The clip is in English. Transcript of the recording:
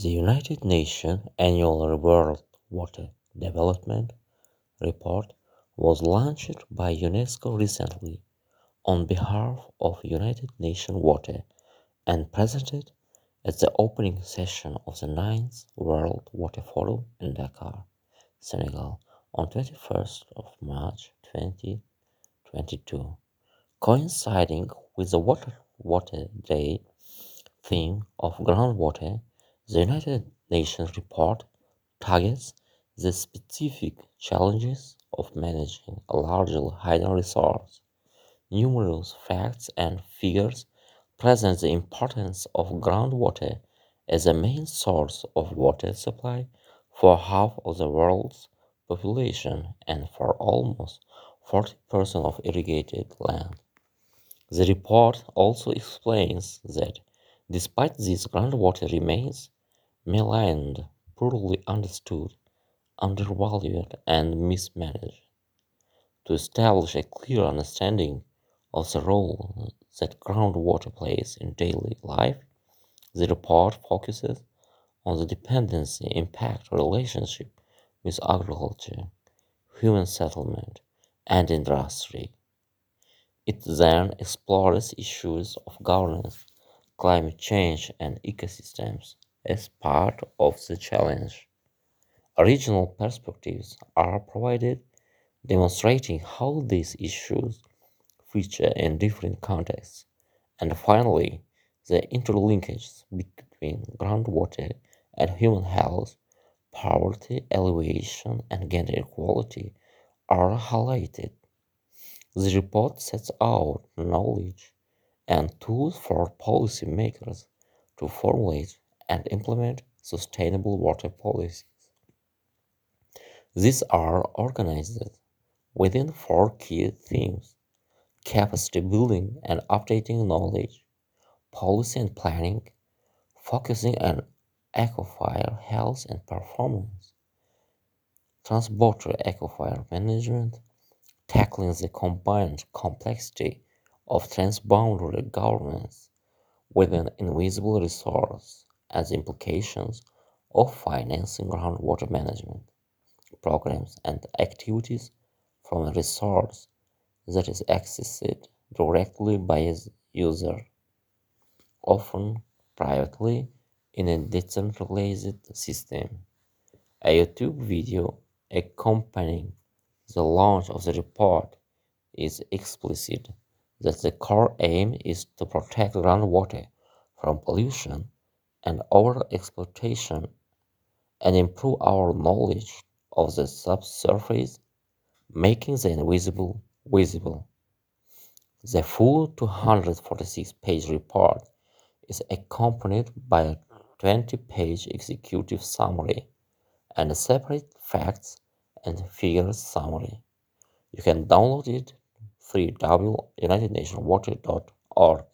The United Nations Annual World Water Development Report was launched by UNESCO recently on behalf of United Nations Water and presented at the opening session of the ninth World Water Forum in Dakar, Senegal on 21st of March 2022. Coinciding with the Water, Water Day theme of groundwater, the United Nations report targets the specific challenges of managing a largely hidden resource. Numerous facts and figures present the importance of groundwater as a main source of water supply for half of the world's population and for almost 40% of irrigated land. The report also explains that despite this, groundwater remains maligned, poorly understood, undervalued, and mismanaged. To establish a clear understanding of the role that groundwater plays in daily life, the report focuses on the dependency impact relationship with agriculture, human settlement, and industry. It then explores issues of governance, climate change, and ecosystems as part of the challenge. Regional perspectives are provided, demonstrating how these issues feature in different contexts. And finally, the interlinkages between groundwater and human health, poverty alleviation, and gender equality are highlighted. The report sets out knowledge and tools for policymakers to formulate and implement sustainable water policies. These are organized within four key themes capacity building and updating knowledge, policy and planning, focusing on aquifer health and performance, transborder aquifer management, tackling the combined complexity of transboundary governance with an invisible resource the implications of financing groundwater management programs and activities from a resource that is accessed directly by a user, often privately in a decentralized system. A YouTube video accompanying the launch of the report is explicit that the core aim is to protect groundwater from pollution and overexploitation and improve our knowledge of the subsurface, making the invisible visible. The full 246 page report is accompanied by a 20 page executive summary and a separate facts and figures summary. You can download it through www.unitednationwater.org.